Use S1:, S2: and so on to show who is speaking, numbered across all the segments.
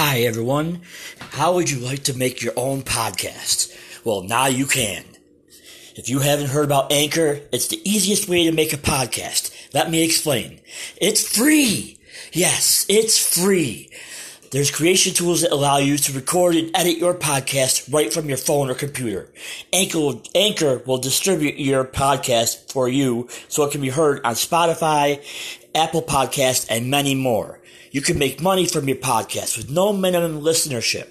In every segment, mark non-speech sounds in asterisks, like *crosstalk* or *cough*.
S1: Hi, everyone. How would you like to make your own podcast? Well, now you can. If you haven't heard about Anchor, it's the easiest way to make a podcast. Let me explain. It's free. Yes, it's free. There's creation tools that allow you to record and edit your podcast right from your phone or computer. Anchor will, Anchor will distribute your podcast for you so it can be heard on Spotify, Apple Podcast, and many more. You can make money from your podcast with no minimum listenership.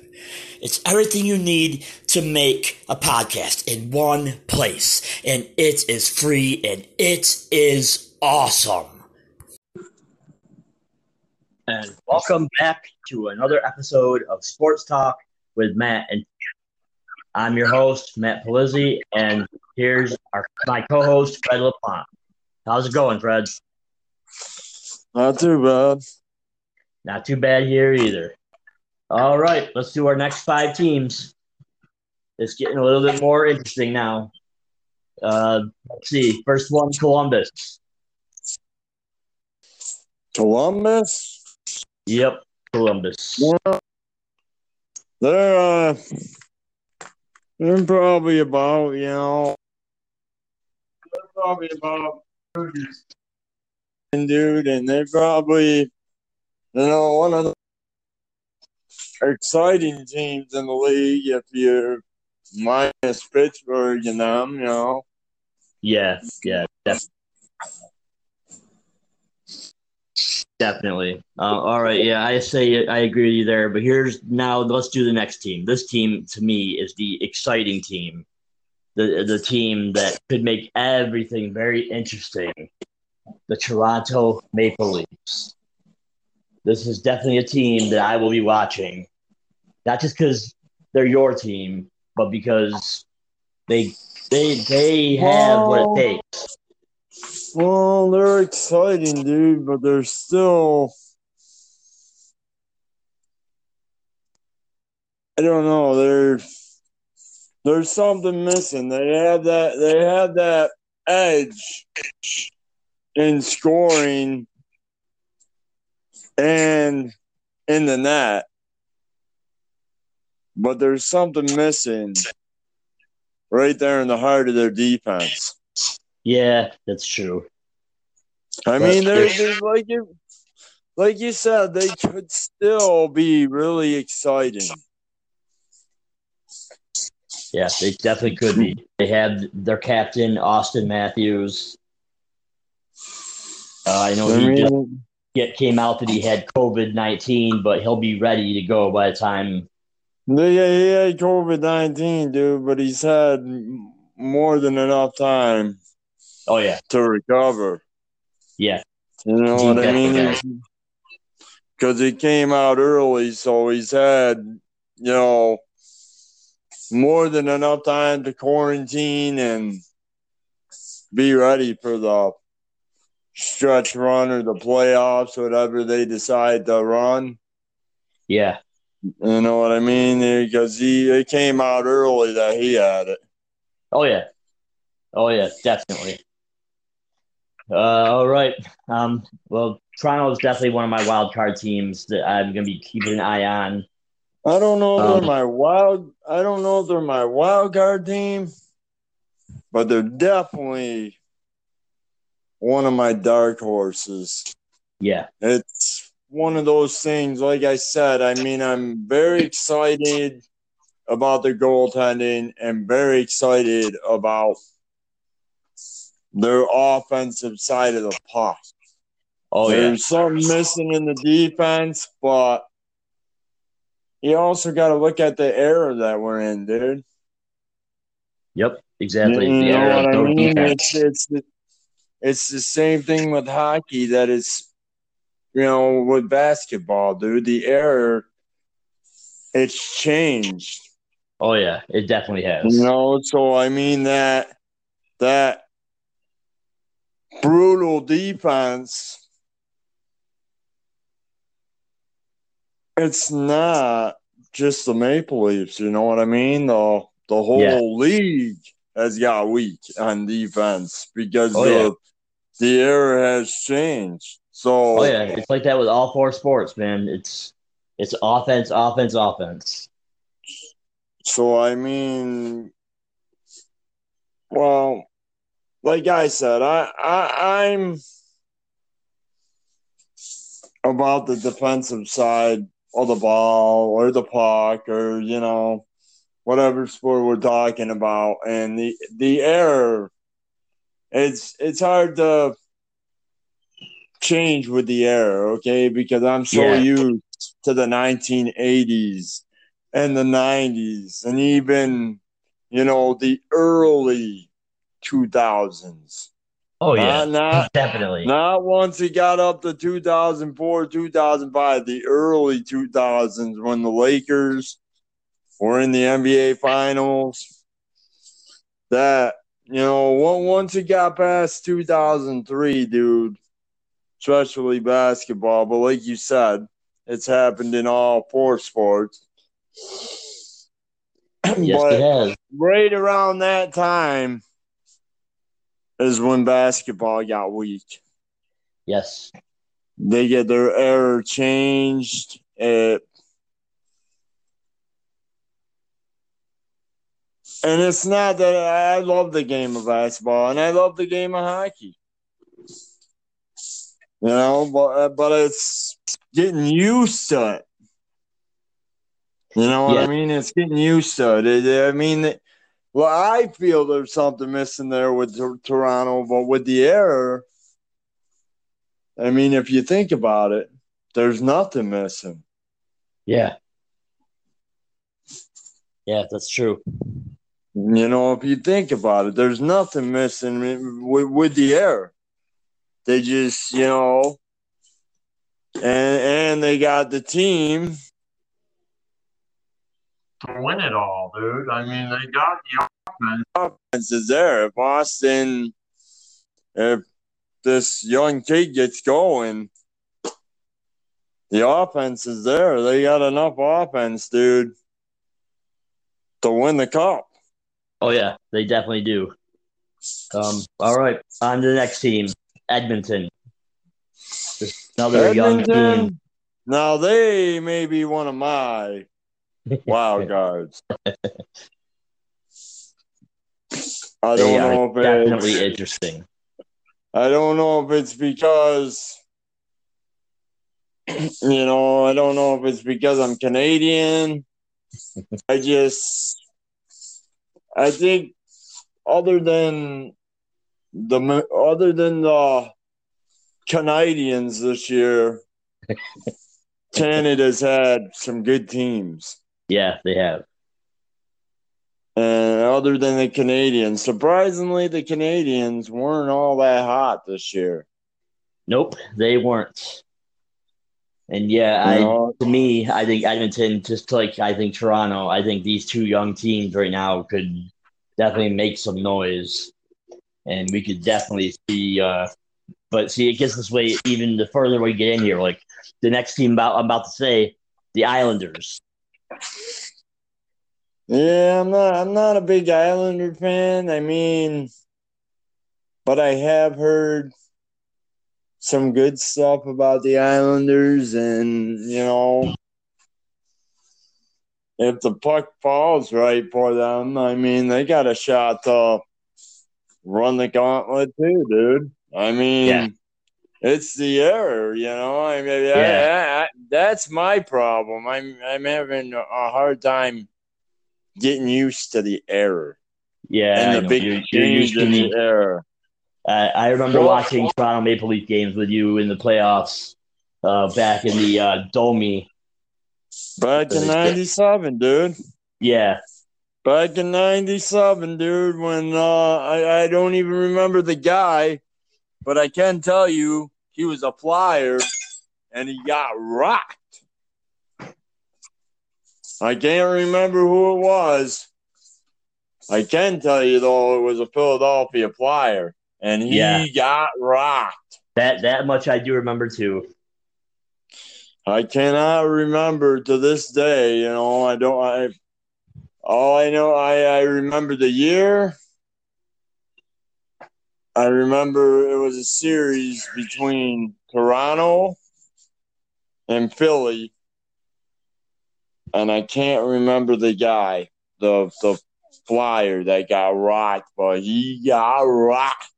S1: It's everything you need to make a podcast in one place. And it is free and it is awesome. And welcome back to another episode of Sports Talk with Matt and I'm your host, Matt Polizzi, and here's our my co-host, Fred LaPlante. How's it going, Fred?
S2: Not too bad.
S1: Not too bad here either. All right, let's do our next five teams. It's getting a little bit more interesting now. Uh, let's see. First one, Columbus.
S2: Columbus?
S1: Yep, Columbus.
S2: Well, they're uh, they're probably about you know they're probably about dude, and they probably you know one of the exciting teams in the league if you're minus Pittsburgh and them, you know.
S1: Yeah, yeah, definitely. Definitely. Uh, all right. Yeah, I say I agree with you there. But here's now. Let's do the next team. This team to me is the exciting team, the the team that could make everything very interesting. The Toronto Maple Leafs. This is definitely a team that I will be watching, not just because they're your team, but because they they they have what it takes.
S2: Well, they're exciting, dude, but they're still. I don't know. There's there's something missing. They have that. They have that edge in scoring and in the net, but there's something missing right there in the heart of their defense.
S1: Yeah, that's true.
S2: I mean, they're, they're like you, like you said, they could still be really exciting.
S1: Yeah, they definitely could be. They have their captain Auston Matthews. Uh, I know
S2: I
S1: he
S2: mean,
S1: get, came out that he had COVID nineteen, but he'll be ready to go by the time.
S2: Yeah, he had COVID nineteen, dude, but he's had more than enough time
S1: Oh yeah,
S2: to recover.
S1: yeah,
S2: You know
S1: He
S2: what I mean? Because he came out early, so he's had, you know, more than enough time to quarantine and be ready for the stretch run or the playoffs, whatever they decide to run.
S1: yeah,
S2: You know what I mean? Because he it came out early that he had it.
S1: oh yeah, oh yeah, definitely. Uh, all right. Um, well, Toronto is definitely one of my wild card teams that I'm going to be keeping an eye on.
S2: I don't know if
S1: Um,
S2: they're my wild. I don't know if they're my wild card team, but they're definitely one of my dark horses.
S1: Yeah,
S2: It's one of those things. Like I said, I mean, I'm very excited about the goaltending and very excited about their offensive side of the puck.
S1: oh yeah,
S2: There's something missing in the defense, but you also got to look at the era that we're in, dude.
S1: yep, exactly.
S2: You
S1: The
S2: know what I mean?
S1: defense.
S2: It's it's it's the same thing with hockey that it's you know with basketball, dude. The era it's changed.
S1: Oh yeah, it definitely has.
S2: You know, so I mean that that brutal defense. It's not just the Maple Leafs. You know what I mean? The the whole
S1: Yeah.
S2: league has got weak on defense because
S1: Oh,
S2: the
S1: yeah.
S2: the era has changed. So
S1: Oh yeah, it's like that with all four sports, man. It's It's offense, offense, offense.
S2: So I mean, well, like I said, I, I I'm about the defensive side of the ball or the puck or you know whatever sport we're talking about, and the the air. It's it's hard to change with the air, okay? Because I'm so yeah. used to the 1980s and the 90s and even you know the early 2000s.
S1: Oh yeah, not, not, *laughs* definitely.
S2: Not once he got up to 2004, 2005, the early 2000s when the Lakers were in the NBA Finals. That you know, once it got past 2003, dude, especially basketball, but like you said, it's happened in all four sports.
S1: Yes, but it has.
S2: Right around that time is when basketball got weak.
S1: Yes.
S2: They get their error changed. It, and it's not that I love the game of basketball and I love the game of hockey. You know, but uh, but it's getting used to it. You know what yeah. I mean? It's getting used to it. I mean, well, I feel there's something missing there with Toronto, but with the error, I mean, if you think about it, there's nothing missing.
S1: Yeah. Yeah, that's true.
S2: You know, if you think about it, there's nothing missing with, with the air. They just, you know, and and they got the team to win it all, dude. I mean, they got the offense. Offense is there. If Austin, if this young kid gets going, the offense is there. They got enough offense, dude, to win the cup.
S1: Oh yeah, they definitely do. Um, all right, on to the next team, Edmonton. Just another Edmonton, young team.
S2: Now they may be one of my wild *laughs* cards. I don't they know if
S1: definitely it's, interesting.
S2: I don't know if it's because *clears throat* you know, I don't know if it's because I'm Canadian. I just I think other than the other than the Canadiens this year, *laughs* Canada's had some good teams.
S1: Yeah, they have.
S2: And other than the Canadiens, surprisingly, the Canadiens weren't all that hot this year.
S1: Nope, they weren't. And yeah, I to me, I think Edmonton, just like I think Toronto, I think these two young teams right now could definitely make some noise, and we could definitely see. Uh, but see, it gets this way even the further we get in here. Like the next team about I'm about to say, the Islanders.
S2: Yeah, I'm not. I'm not a big Islander fan. I mean, but I have heard some good stuff about the Islanders, and you know, if the puck falls right for them, I mean, they got a shot to run the gauntlet too, dude. I mean, yeah. it's the error, you know. I mean, yeah. I, I, that's my problem. I'm I'm having a hard time getting used to the error.
S1: Yeah,
S2: and the big you're, change you're in the error.
S1: Uh, I remember watching Toronto Maple Leaf games with you in the playoffs uh, back in the uh, Domi.
S2: Back in '97, dude.
S1: Yeah.
S2: Back in '97, dude. When uh, I I don't even remember the guy, but I can tell you he was a flyer, and he got rocked. I can't remember who it was. I can tell you though, it was a Philadelphia Flyer, and he yeah. got rocked.
S1: That that much I do remember too.
S2: I cannot remember to this day. You know, I don't. I all I know, I I remember the year. I remember it was a series between Toronto and Philly and I can't remember the guy, the the flyer that got rocked, but he got rocked.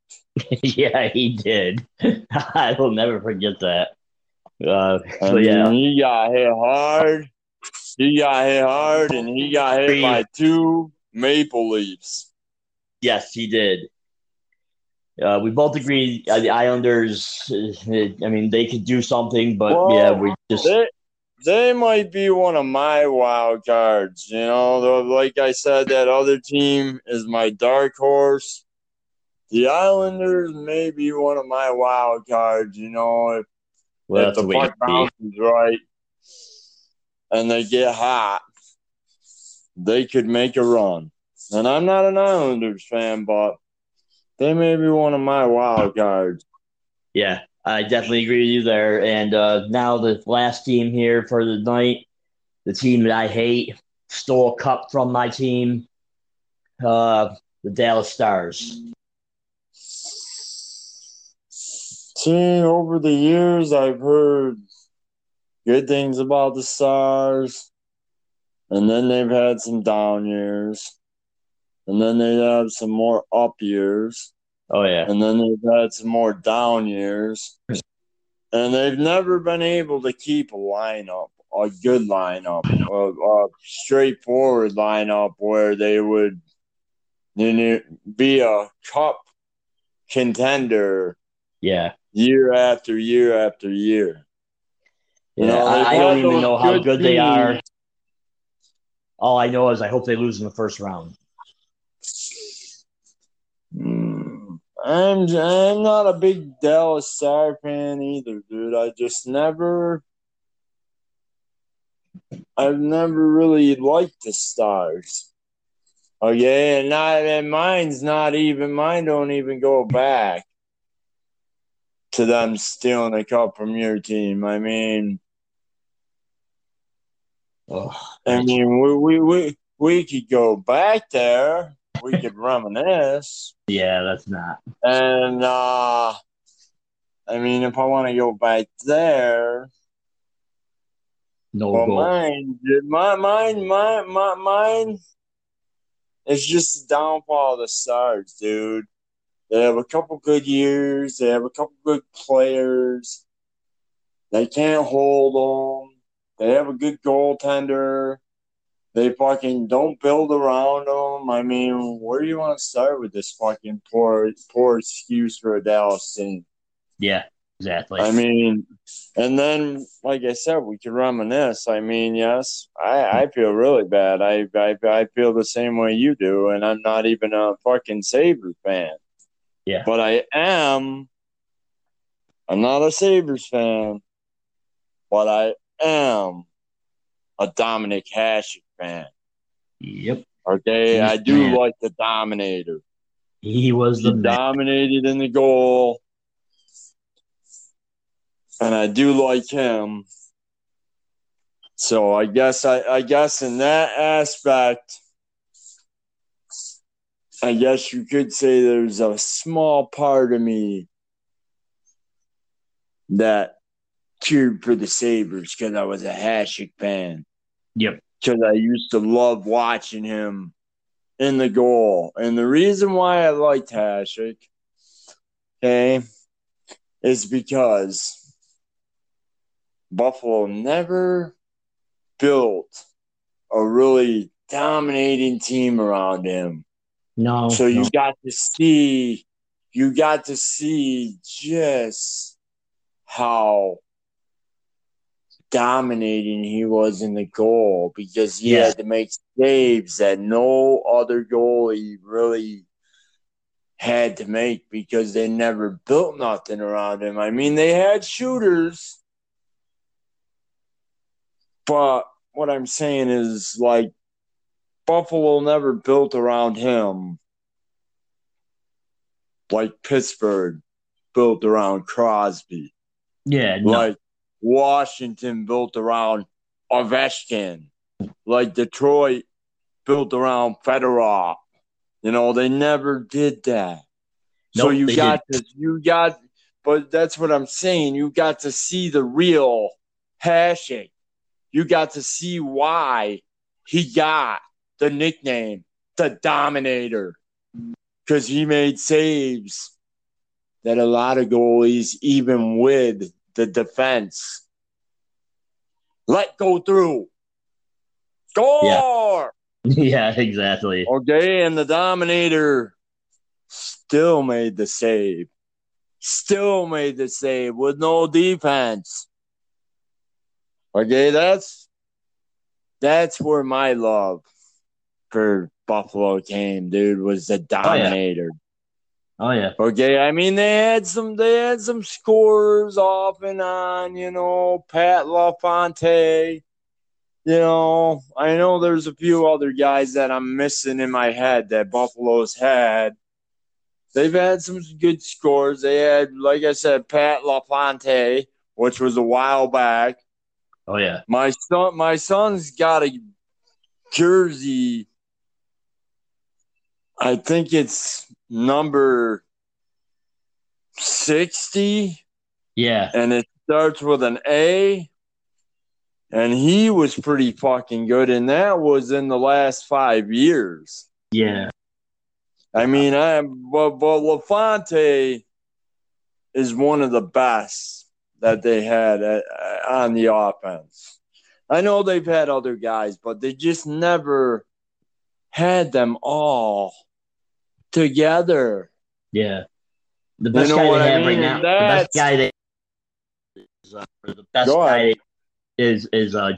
S2: *laughs*
S1: yeah, he did. *laughs* I will never forget that. Uh,
S2: mean, yeah, he got hit hard. He got hit hard, and he got hit by two Maple Leafs.
S1: Yes, he did. Uh, we both agree uh, the Islanders. Uh, I mean, they could do something, but well, yeah, we just
S2: they, they might be one of my wild cards. You know, like I said, that other team is my dark horse. The Islanders may be one of my wild cards. You know, if, well, if the puck bounces right and they get hot, they could make a run. And I'm not an Islanders fan, but they may be one of my wild cards.
S1: Yeah, I definitely agree with you there. And uh, now the last team here for the night, the team that I hate, stole a cup from my team, uh, the Dallas Stars.
S2: See, over the years, I've heard good things about the Stars, and then they've had some down years and then they have some more up years.
S1: Oh yeah,
S2: and then they've had some more down years, and they've never been able to keep a lineup, a good lineup, a, a straightforward lineup where they would you know, be a cup contender.
S1: Yeah,
S2: year after year after year.
S1: You yeah, know, I, I don't even know how good, good they are. All I know is I hope they lose in the first round. Hmm.
S2: I'm I'm not a big Dallas Star fan either, dude. I just never I've never really liked the Stars. Oh, okay, and not and mine's not even mine don't even go back to them stealing a cup from your team. I mean oh, I mean we we we, we could go back there we could reminisce.
S1: Yeah, that's not.
S2: And uh I mean, if I want to go back there,
S1: no well, goal.
S2: mine, my, mine, my, my, mine. It's just the downfall of the Stars, dude. They have a couple good years. They have a couple good players. They can't hold them. They have a good goaltender. They fucking don't build around them. I mean, where do you want to start with this fucking poor, poor excuse for a Dallas team?
S1: Yeah, exactly.
S2: I mean, and then, like I said, we can reminisce. I mean, yes, I, I feel really bad. I, I, I feel the same way you do, and I'm not even a fucking Sabres fan.
S1: Yeah.
S2: But I am. I'm not a Sabres fan, but I am a Dominik Hasek fan.
S1: Yep.
S2: Okay, He's I do man. like the Dominator.
S1: He was the
S2: he dominated in the goal, and I do like him. So I guess I, I guess in that aspect, I guess you could say there's a small part of me that cheered for the Sabres because I was a Hasek fan.
S1: Yep
S2: because I used to love watching him in the goal. And the reason why I liked Hasek, okay, is because Buffalo never built a really dominating team around him.
S1: No.
S2: So you
S1: no.
S2: got to see you got to see just how dominating he was in the goal because he yeah. had to make saves that no other goalie really had to make because they never built nothing around him. I mean, they had shooters, but what I'm saying is like Buffalo never built around him like Pittsburgh built around Crosby.
S1: Yeah, no.
S2: like Washington built around Ovechkin, like Detroit built around Fedorov. You know, they never did that. Nope, so you got did. to, you got, but that's what I'm saying. You got to see the real Hasek you got to see why he got the nickname the Dominator because he made saves that a lot of goalies, even with the defense, let go through. Score! *laughs*
S3: Yeah, exactly.
S2: Okay, and the Dominator still made the save. Still made the save with no defense. Okay, that's that's where my love for Buffalo came, dude, was the oh, Dominator.
S3: Oh yeah.
S2: Okay, I mean they had some they had some scores off and on, you know, Pat LaFonte. You know, I know there's a few other guys that I'm missing in my head that Buffalo's had. They've had some good scores. They had, like I said, Pat LaFonte, which was a while back.
S3: Oh yeah.
S2: My son my son's got a jersey. I think it's number 60
S3: Yeah.
S2: and it starts with an A. And he was pretty fucking good, and that was in the last five years.
S3: Yeah.
S2: I mean, I but, but LaFonte is one of the best that they had at, on the offense. I know they've had other guys, but they just never had them all together.
S3: Yeah. The best
S2: know
S3: guy they
S2: I
S3: have right now.
S2: And
S3: The best guy they is, uh, the best guy is is uh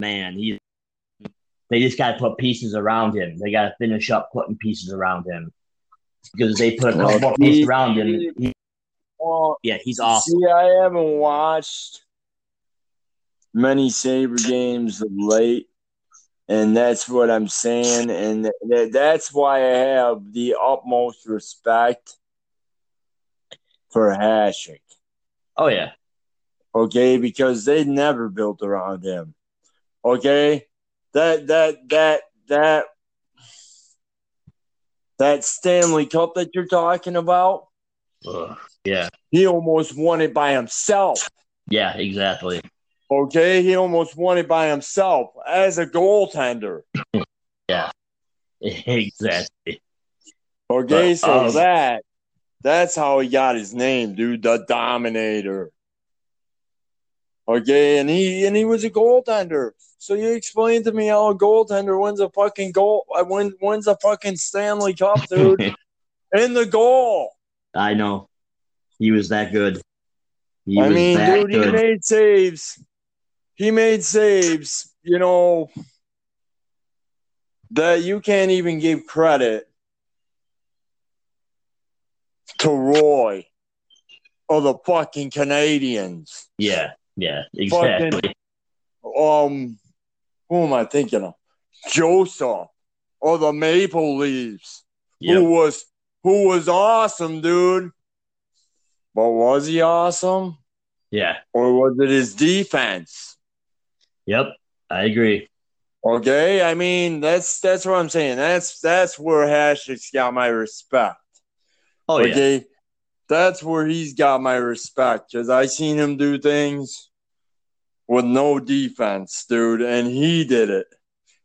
S3: man. He they just got to put pieces around him. They got to finish up putting pieces around him because they put a couple more pieces around him. He,
S2: Well,
S3: yeah, he's awesome.
S2: See, I haven't watched many Saber games of late, and that's what I'm saying, and th- that's why I have the utmost respect for Hasek.
S3: Oh yeah.
S2: Okay, because they never built around him. Okay, that that that that that Stanley Cup that you're talking about,
S3: Ugh. Yeah.
S2: he almost won it by himself.
S3: Yeah. Exactly.
S2: Okay, he almost won it by himself as a goaltender. *laughs*
S3: Yeah, exactly.
S2: Okay,
S3: But,
S2: so
S3: um,
S2: that that's how he got his name, dude, the Dominator. Okay, and he and he was a goaltender. So you explain to me how a goaltender wins a fucking goal, uh, win, wins a fucking Stanley Cup, dude, *laughs* in the goal.
S3: I know. He was that good. He
S2: I
S3: was
S2: mean, dude, he made saves. He made saves, you know, that you can't even give credit to Roy or the fucking Canadiens.
S3: yeah. Yeah.
S2: Fucking-
S3: Exactly.
S2: Um, who am I thinking of? Joseph or the Maple Leaves,
S3: Yep.
S2: who was who was awesome, dude. But was he awesome?
S3: Yeah.
S2: Or was it his defense?
S3: Yep. I agree.
S2: Okay, I mean that's that's what I'm saying. That's that's where Hasek's got my respect.
S3: Oh yeah.
S2: okay, that's where he's got my respect because I seen him do things with no defense, dude, and he did it.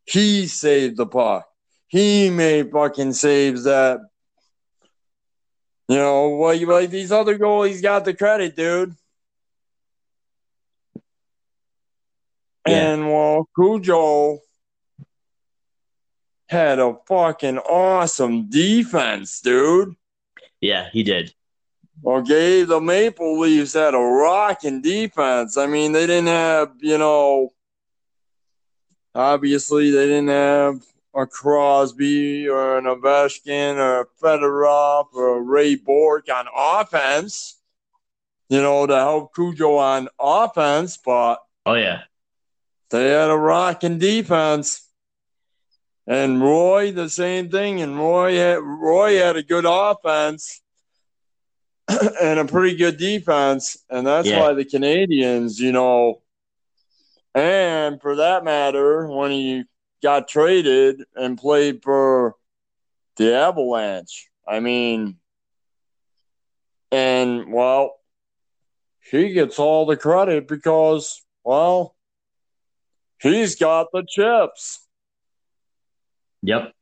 S2: He saved the puck. He made fucking saves that. You know, well, like these other goalies got the credit, dude.
S3: Yeah.
S2: And well, Cujo had a fucking awesome defense, dude.
S3: Yeah, he did.
S2: Okay, the Maple Leafs had a rocking defense. I mean, they didn't have, you know, obviously they didn't have a Crosby or an Ovechkin or a Fedorov or a Ray Bourque on offense, you know, to help Cujo on offense, but
S3: Oh yeah.
S2: They had a rocking defense. And Roy, the same thing. And Roy had, Roy had a good offense *clears throat* and a pretty good defense. And that's
S3: Yeah.
S2: why the Canadiens, you know, and for that matter, when he got traded and played for the Avalanche, I mean, and well, he gets all the credit because, well, he's got the chips.
S1: Yep.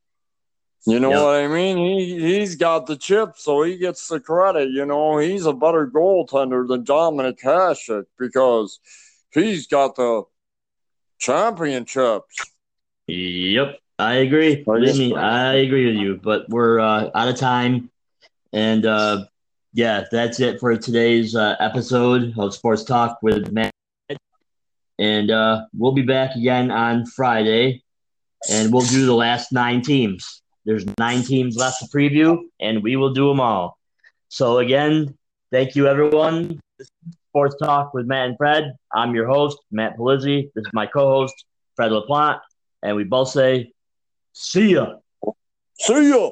S2: You know
S1: Yep.
S2: what I mean? He he's got the chips, so he gets the credit. You know, he's a better goaltender than Dominik Hasek because he's got the championships.
S1: Yep. I agree.
S2: I
S1: Believe me. I agree with you. But we're uh, out of time, and uh, yeah, that's it for today's uh, episode of Sports Talk with Matt. And uh, we'll be back again on Friday, and we'll do the last nine teams. There's nine teams left to preview, and we will do them all. So again, thank you everyone. Sports Talk with Matt and Fred. I'm your host, Matt Polizzi. This is my co-host, Fred LaPlante, and we both say, "See ya."
S2: See ya.